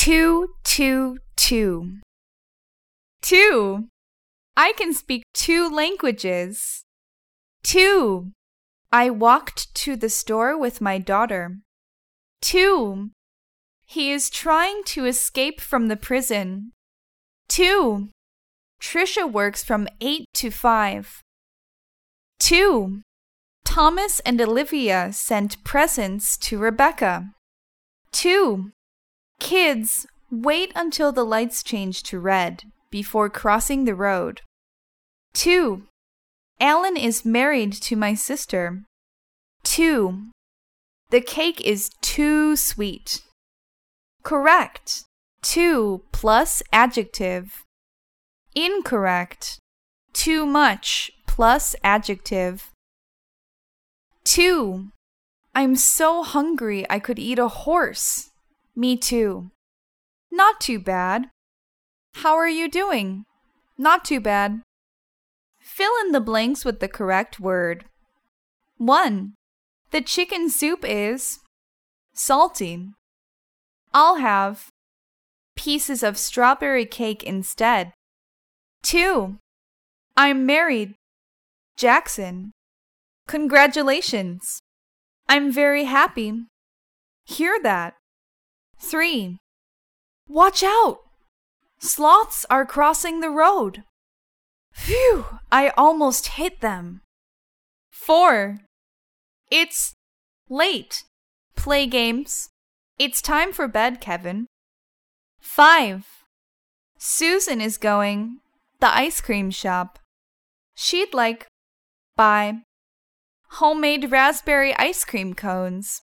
Two, two, two. Two. I can speak two languages. Two. I walked to the store with my daughter. Two. He is trying to escape from the prison. Two. Trisha works from 8 to 5. 2. Thomas and Olivia sent presents to Rebecca. 2. Kids, wait until the lights change to red before crossing the road. 2. Alan is married to my sister. 2. The cake is too sweet. Correct. 2 plus adjective. Incorrect. Too much plus adjective. 2. I'm so hungry I could eat a horse. Me too. Not too bad. How are you doing? Not too bad. Fill in the blanks with the correct word. 1. The chicken soup is salty. I'll have pieces of strawberry cake instead. 2. I'm married. Jackson. Congratulations. I'm very happy. Hear that. 3. Watch out! Sloths are crossing the road. Phew, I almost hit them. 4. It's late. Play games. It's time for bed, Kevin. 5. Susan is going the ice cream shop. She'd like buy homemade raspberry ice cream cones.